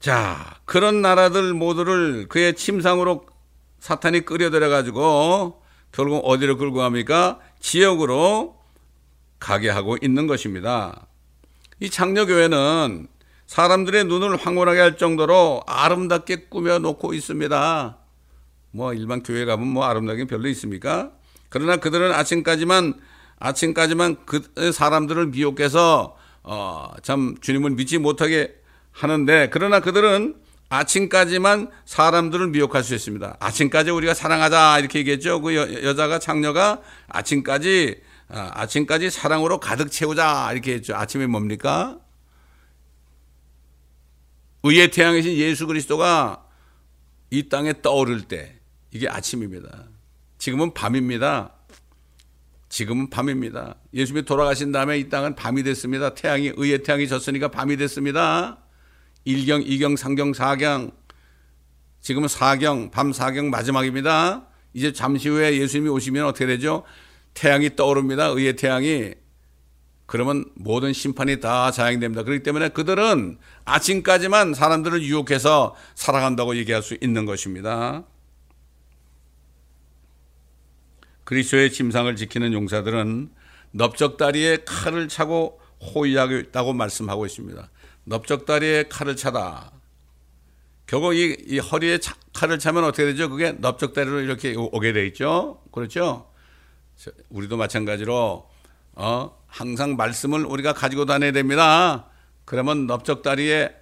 자, 그런 나라들 모두를 그의 침상으로 사탄이 끌어들여 가지고 결국 어디로 끌고 갑니까? 지역으로 가게 하고 있는 것입니다. 이 장려교회는 사람들의 눈을 황홀하게 할 정도로 아름답게 꾸며놓고 있습니다. 뭐 일반 교회 가면 뭐 아름다운 게 별로 있습니까? 그러나 그들은 아침까지만 아침까지만 그 사람들을 미혹해서 어 참 주님을 믿지 못하게 하는데 그러나 그들은 아침까지만 사람들을 미혹할 수 있습니다. 아침까지 우리가 사랑하자 이렇게 얘기했죠. 그 여, 자가 장녀가 아침까지 아, 아침까지 사랑으로 가득 채우자 이렇게 했죠. 아침에 뭡니까? 의의 태양이신 예수 그리스도가 이 땅에 떠오를 때 이게 아침입니다. 지금은 밤입니다. 지금은 밤입니다. 예수님이 돌아가신 다음에 이 땅은 밤이 됐습니다. 태양이 의의 태양이 졌으니까 밤이 됐습니다. 1경, 2경, 3경, 4경. 지금은 4경, 밤 4경 마지막입니다. 이제 잠시 후에 예수님이 오시면 어떻게 되죠? 태양이 떠오릅니다. 의의 태양이. 그러면 모든 심판이 다 자행됩니다. 그렇기 때문에 그들은 아침까지만 사람들을 유혹해서 살아간다고 얘기할 수 있는 것입니다. 그리스도의 침상을 지키는 용사들은 넓적다리에 칼을 차고 호위하고 말씀하고 있습니다. 넓적다리에 칼을 차다. 결국 이, 이 허리에 차, 칼을 차면 어떻게 되죠? 그게 넓적다리로 이렇게 오게 돼 있죠. 그렇죠? 우리도 마찬가지로 어, 항상 말씀을 우리가 가지고 다녀야 됩니다. 그러면 넓적다리에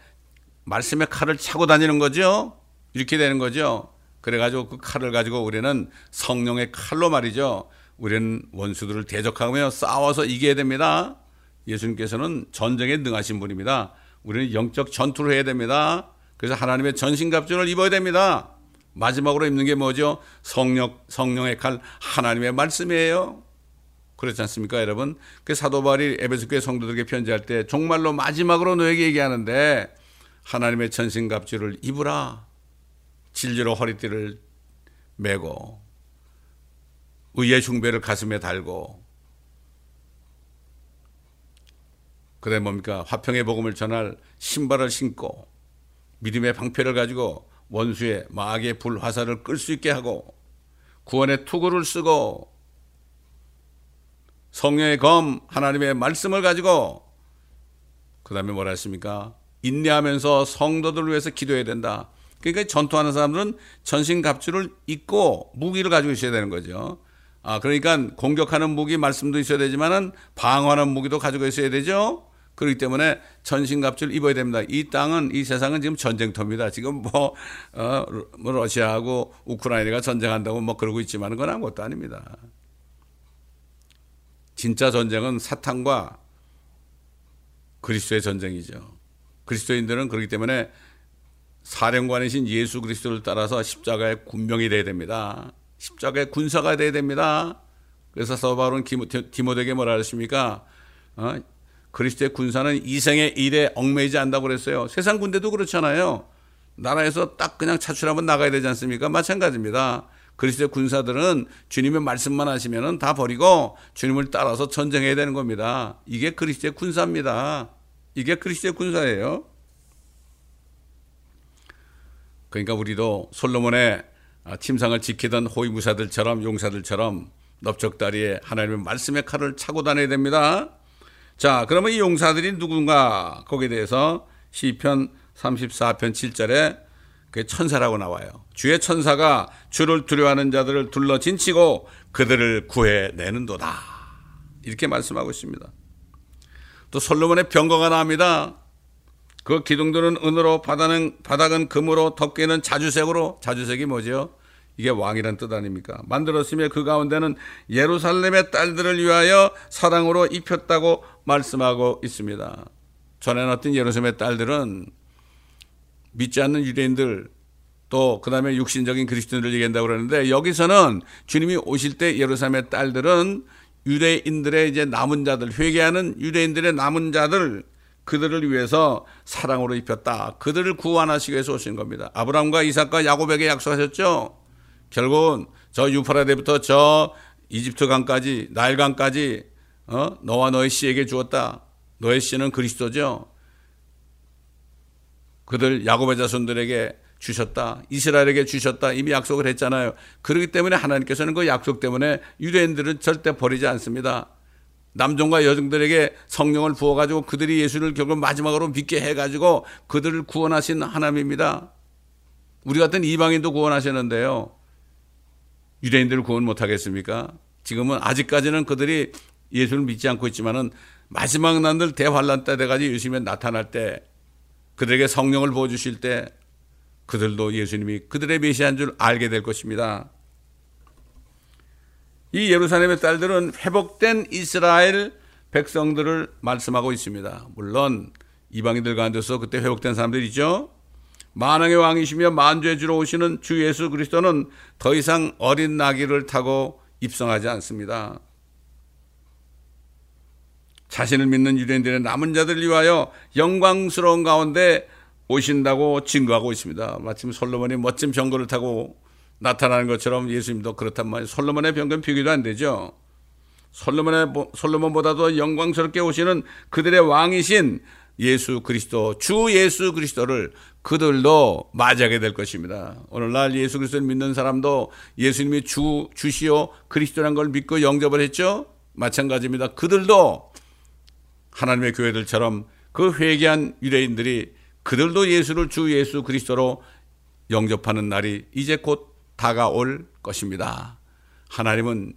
말씀의 칼을 차고 다니는 거죠. 이렇게 되는 거죠. 그래가지고 그 칼을 가지고 우리는 성령의 칼로 말이죠. 우리는 원수들을 대적하며 싸워서 이겨야 됩니다. 예수님께서는 전쟁에 능하신 분입니다. 우리는 영적 전투를 해야 됩니다. 그래서 하나님의 전신갑주를 입어야 됩니다. 마지막으로 입는 게 뭐죠? 성령, 성령의 칼, 하나님의 말씀이에요. 그렇지 않습니까, 여러분? 그 사도 바울이 에베소 교회 성도들에게 편지할 때 정말로 마지막으로 너에게 얘기하는데 하나님의 전신갑주를 입으라. 진리로 허리띠를 메고 의의 숭배를 가슴에 달고 그래 뭡니까? 화평의 복음을 전할 신발을 신고 믿음의 방패를 가지고 원수의 마악의 불화살을 끌 수 있게 하고 구원의 투구를 쓰고 성령의 검 하나님의 말씀을 가지고 그 다음에 뭐라 했습니까? 인내하면서 성도들을 위해서 기도해야 된다. 그러니까 전투하는 사람들은 전신 갑주를 입고 무기를 가지고 있어야 되는 거죠. 아, 그러니까 공격하는 무기 말씀도 있어야 되지만은 방어하는 무기도 가지고 있어야 되죠. 그렇기 때문에 전신갑주를 입어야 됩니다. 이 땅은 이 세상은 지금 전쟁터입니다. 지금 뭐, 어, 뭐 러시아하고 우크라이나가 전쟁한다고 뭐 그러고 있지만 그건 아무것도 아닙니다. 진짜 전쟁은 사탄과 그리스도의 전쟁이죠. 그리스도인들은 그렇기 때문에 사령관이신 예수 그리스도를 따라서 십자가의 군명이 돼야 됩니다. 십자가의 군사가 돼야 됩니다. 그래서 서바울은 디모데에게 뭐라 하십니까? 어? 그리스도의 군사는 이생의 일에 얽매이지 않다고 그랬어요. 세상 군대도 그렇잖아요. 나라에서 딱 그냥 차출하면 나가야 되지 않습니까? 마찬가지입니다. 그리스도의 군사들은 주님의 말씀만 하시면은 다 버리고 주님을 따라서 전쟁해야 되는 겁니다. 이게 그리스도의 군사입니다. 이게 그리스도의 군사예요. 그러니까 우리도 솔로몬의 침상을 지키던 호위무사들처럼 용사들처럼 넓적다리에 하나님의 말씀의 칼을 차고 다녀야 됩니다. 자, 그러면 이 용사들이 누군가 거기에 대해서 시편 34편 7절에 그 천사라고 나와요. 주의 천사가 주를 두려워하는 자들을 둘러 진치고 그들을 구해내는도다. 이렇게 말씀하고 있습니다. 또 솔로몬의 병거가 나옵니다. 그 기둥들은 은으로 바닥은, 바닥은 금으로 덮개는 자주색으로 자주색이 뭐죠? 이게 왕이란 뜻 아닙니까? 만들었으며 그 가운데는 예루살렘의 딸들을 위하여 사랑으로 입혔다고 말씀하고 있습니다. 전에 나왔던 예루살렘의 딸들은 믿지 않는 유대인들 또 그다음에 육신적인 그리스도인들 얘기한다고 그러는데 여기서는 주님이 오실 때 예루살렘의 딸들은 유대인들의 이제 남은 자들 회개하는 유대인들의 남은 자들 그들을 위해서 사랑으로 입혔다. 그들을 구원하시기 위해서 오신 겁니다. 아브라함과 이삭과 야곱에게 약속하셨죠. 결국은 저 유프라데부터 저 이집트 강까지 나일강까지 어? 너와 너의 씨에게 주었다. 너의 씨는 그리스도죠. 그들 야곱의 자손들에게 주셨다. 이스라엘에게 주셨다. 이미 약속을 했잖아요. 그렇기 때문에 하나님께서는 그 약속 때문에 유대인들은 절대 버리지 않습니다. 남종과 여종들에게 성령을 부어가지고 그들이 예수를 결국 마지막으로 믿게 해가지고 그들을 구원하신 하나님입니다. 우리 같은 이방인도 구원하셨는데요. 유대인들을 구원 못하겠습니까? 지금은 아직까지는 그들이 예수를 믿지 않고 있지만은 마지막 날들 대환란 때 돼가지고 예수님이 나타날 때 그들에게 성령을 부어주실 때 그들도 예수님이 그들의 메시아인 줄 알게 될 것입니다. 이 예루살렘의 딸들은 회복된 이스라엘 백성들을 말씀하고 있습니다. 물론 이방인들 가운데서 그때 회복된 사람들이죠. 만왕의 왕이시며 만주의 주로 오시는 주 예수 그리스도는 더 이상 어린 나귀를 타고 입성하지 않습니다. 자신을 믿는 유대인들의 남은 자들을 위하여 영광스러운 가운데 오신다고 증거하고 있습니다. 마침 솔로몬이 멋진 병거를 타고 나타나는 것처럼 예수님도 그렇단 말이에요. 솔로몬의 병거는 비교도 안 되죠. 솔로몬의 솔로몬보다도 영광스럽게 오시는 그들의 왕이신 예수 그리스도 주 예수 그리스도를 그들도 맞이하게 될 것입니다. 오늘날 예수 그리스도를 믿는 사람도 예수님이 주 주시오 그리스도란 걸 믿고 영접을 했죠. 마찬가지입니다. 그들도 하나님의 교회들처럼 그 회개한 유대인들이 그들도 예수를 주 예수 그리스도로 영접하는 날이 이제 곧 다가올 것입니다. 하나님은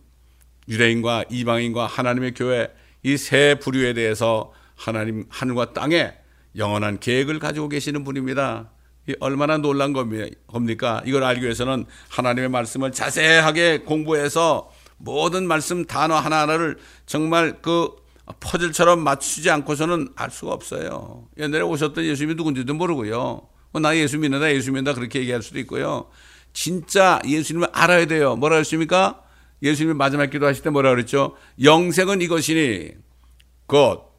유대인과 이방인과 하나님의 교회 이 세 부류에 대해서 하나님 하늘과 땅에 영원한 계획을 가지고 계시는 분입니다. 얼마나 놀란 겁니까? 이걸 알기 위해서는 하나님의 말씀을 자세하게 공부해서 모든 말씀 단어 하나하나를 정말 그 퍼즐처럼 맞추지 않고서는 알 수가 없어요. 옛날에 오셨던 예수님이 누군지도 모르고요. 어, 나 예수 믿는다, 예수 믿는다 그렇게 얘기할 수도 있고요. 진짜 예수님을 알아야 돼요. 뭐라 했습니까? 예수님이 마지막 기도 하실 때 뭐라 그랬죠? 영생은 이것이니 곧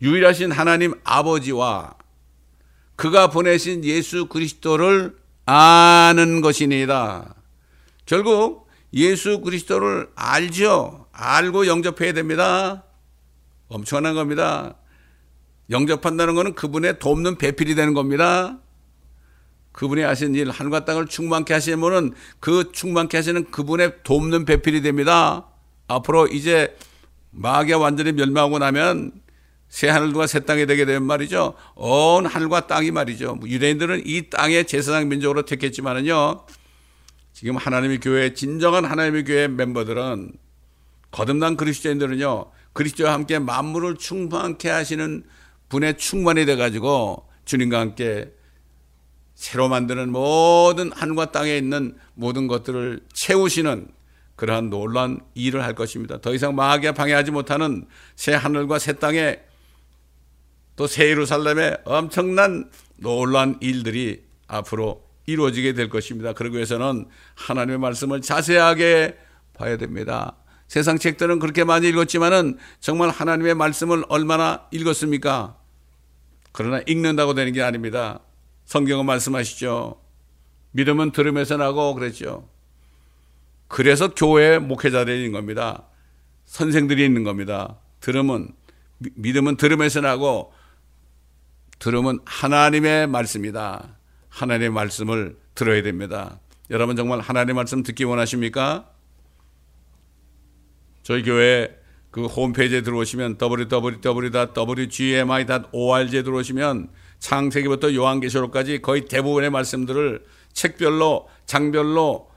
유일하신 하나님 아버지와 그가 보내신 예수 그리스도를 아는 것이니이다. 결국 예수 그리스도를 알죠. 알고 영접해야 됩니다. 엄청난 겁니다. 영접한다는 것은 그분의 돕는 배필이 되는 겁니다. 그분이 하신 일, 하늘과 땅을 충만케 하시는 분은 그 충만케 하시는 그분의 돕는 배필이 됩니다. 앞으로 이제 마귀가 완전히 멸망하고 나면 새 하늘과 새 땅이 되게 되면 말이죠. 온 하늘과 땅이 말이죠. 유대인들은 이 땅의 제사장 민족으로 택했지만은요. 지금 하나님의 교회 진정한 하나님의 교회 멤버들은 거듭난 그리스도인들은요. 그리스도와 함께 만물을 충만케 하시는 분의 충만이 돼 가지고 주님과 함께 새로 만드는 모든 하늘과 땅에 있는 모든 것들을 채우시는 그러한 놀란 일을 할 것입니다. 더 이상 마귀가 방해하지 못하는 새 하늘과 새 땅에 또 새 예루살렘에 엄청난 놀란 일들이 앞으로 이루어지게 될 것입니다. 그러기 위해서는 하나님의 말씀을 자세하게 봐야 됩니다. 세상 책들은 그렇게 많이 읽었지만은 정말 하나님의 말씀을 얼마나 읽었습니까? 그러나 읽는다고 되는 게 아닙니다. 성경은 말씀하시죠. 믿음은 들음에서 나고 그랬죠. 그래서 교회 목회자들이 있는 겁니다. 선생들이 있는 겁니다. 들음은 믿음은 들음에서 나고 들음은 하나님의 말씀이다. 하나님의 말씀을 들어야 됩니다. 여러분 정말 하나님의 말씀 듣기 원하십니까? 저희 교회 그 홈페이지에 들어오시면 www.wgmi.org에 들어오시면 창세기부터 요한계시록까지 거의 대부분의 말씀들을 책별로 장별로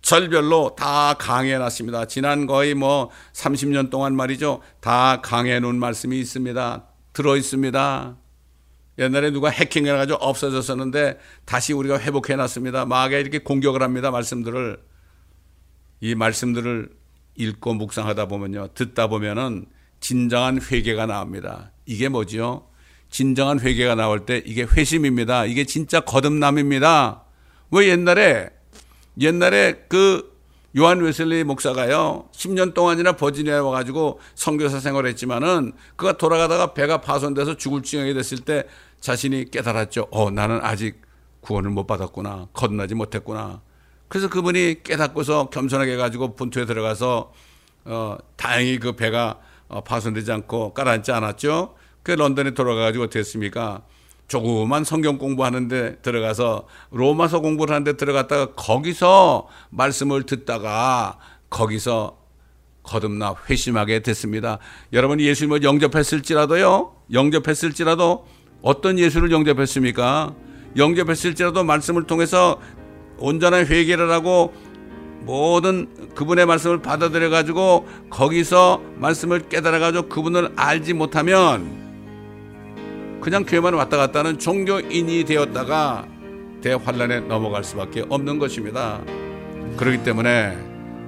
절별로 다 강해 놨습니다. 지난 거의 뭐 30년 동안 말이죠. 다 강해 놓은 말씀이 있습니다. 들어 있습니다. 옛날에 누가 해킹해 가지고 없어졌었는데 다시 우리가 회복해 놨습니다. 마귀가 이렇게 공격을 합니다. 말씀들을 이 말씀들을 읽고 묵상하다 보면요. 듣다 보면은 진정한 회개가 나옵니다. 이게 뭐지요? 진정한 회개가 나올 때 이게 회심입니다. 이게 진짜 거듭남입니다. 왜 옛날에 옛날에 그 요한 웨슬리 목사가요, 10년 동안이나 버지니아에 와 가지고 선교사 생활을 했지만은 그가 돌아가다가 배가 파손돼서 죽을 지경이 됐을 때 자신이 깨달았죠. 어, 나는 아직 구원을 못 받았구나. 거듭나지 못했구나. 그래서 그분이 깨닫고서 겸손하게 가지고 본토에 들어가서 어, 다행히 그 배가 어, 파손되지 않고 가라앉지 않았죠. 그 런던에 돌아가가지고 됐습니까? 조그만 성경 공부하는데 들어가서 로마서 공부를 하는데 들어갔다가 거기서 말씀을 듣다가 거기서 거듭나 회심하게 됐습니다. 여러분 예수님을 영접했을지라도요, 영접했을지라도 어떤 예수를 영접했습니까? 영접했을지라도 말씀을 통해서 온전한 회개를 하고 모든 그분의 말씀을 받아들여 가지고 거기서 말씀을 깨달아 가지고 그분을 알지 못하면 그냥 교회만 왔다 갔다 하는 종교인이 되었다가 대환란에 넘어갈 수밖에 없는 것입니다. 그렇기 때문에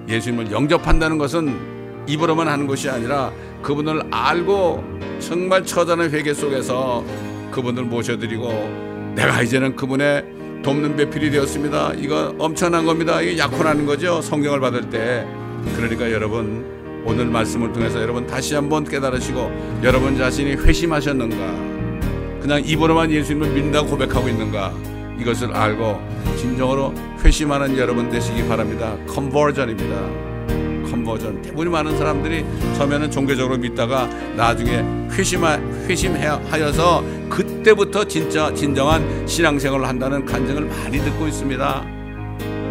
예수님을 영접한다는 것은 입으로만 하는 것이 아니라 그분을 알고 정말 처단의 회개 속에서 그분을 모셔드리고 내가 이제는 그분의 돕는 배필이 되었습니다. 이거 엄청난 겁니다. 이게 약혼하는 거죠. 성경을 받을 때. 그러니까 여러분 오늘 말씀을 통해서 여러분 다시 한번 깨달으시고 여러분 자신이 회심하셨는가 그냥 입으로만 예수님을 믿는다고 고백하고 있는가 이것을 알고 진정으로 회심하는 여러분 되시기 바랍니다. 컨버전입니다. 컨버전. 대부분 많은 사람들이 처음에는 종교적으로 믿다가 나중에 회심하, 회심하여서 그때부터 진짜 진정한 신앙생활을 한다는 간증을 많이 듣고 있습니다.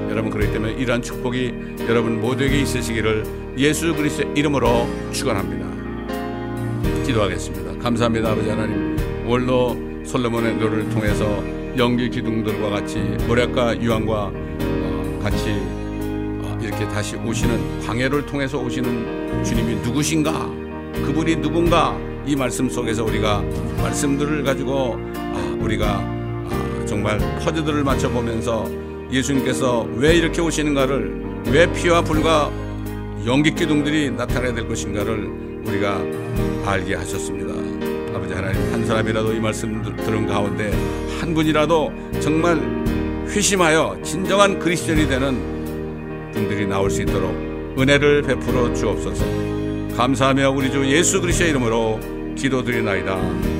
여러분 그렇기 때문에 이러한 축복이 여러분 모두에게 있으시기를 예수 그리스도의 이름으로 축원합니다. 기도하겠습니다. 감사합니다, 아버지 하나님. 원로 솔로몬의 노래를 통해서 연기 기둥들과 같이 모략과 유황과 어, 같이 어, 이렇게 다시 오시는 광해를 통해서 오시는 주님이 누구신가? 그분이 누군가? 이 말씀 속에서 우리가 말씀들을 가지고 아, 우리가 아, 정말 퍼즐들을 맞춰 보면서 예수님께서 왜 이렇게 오시는가를 왜 피와 불과 연기 기둥들이 나타나야 될 것인가를 우리가 알게 하셨습니다. 아버지 하나님 한 사람이라도 이 말씀 들은 가운데 한 분이라도 정말 회심하여 진정한 그리스도인이 되는 분들이 나올 수 있도록 은혜를 베풀어 주옵소서. 감사하며 우리 주 예수 그리스도의 이름으로 기도드리나이다.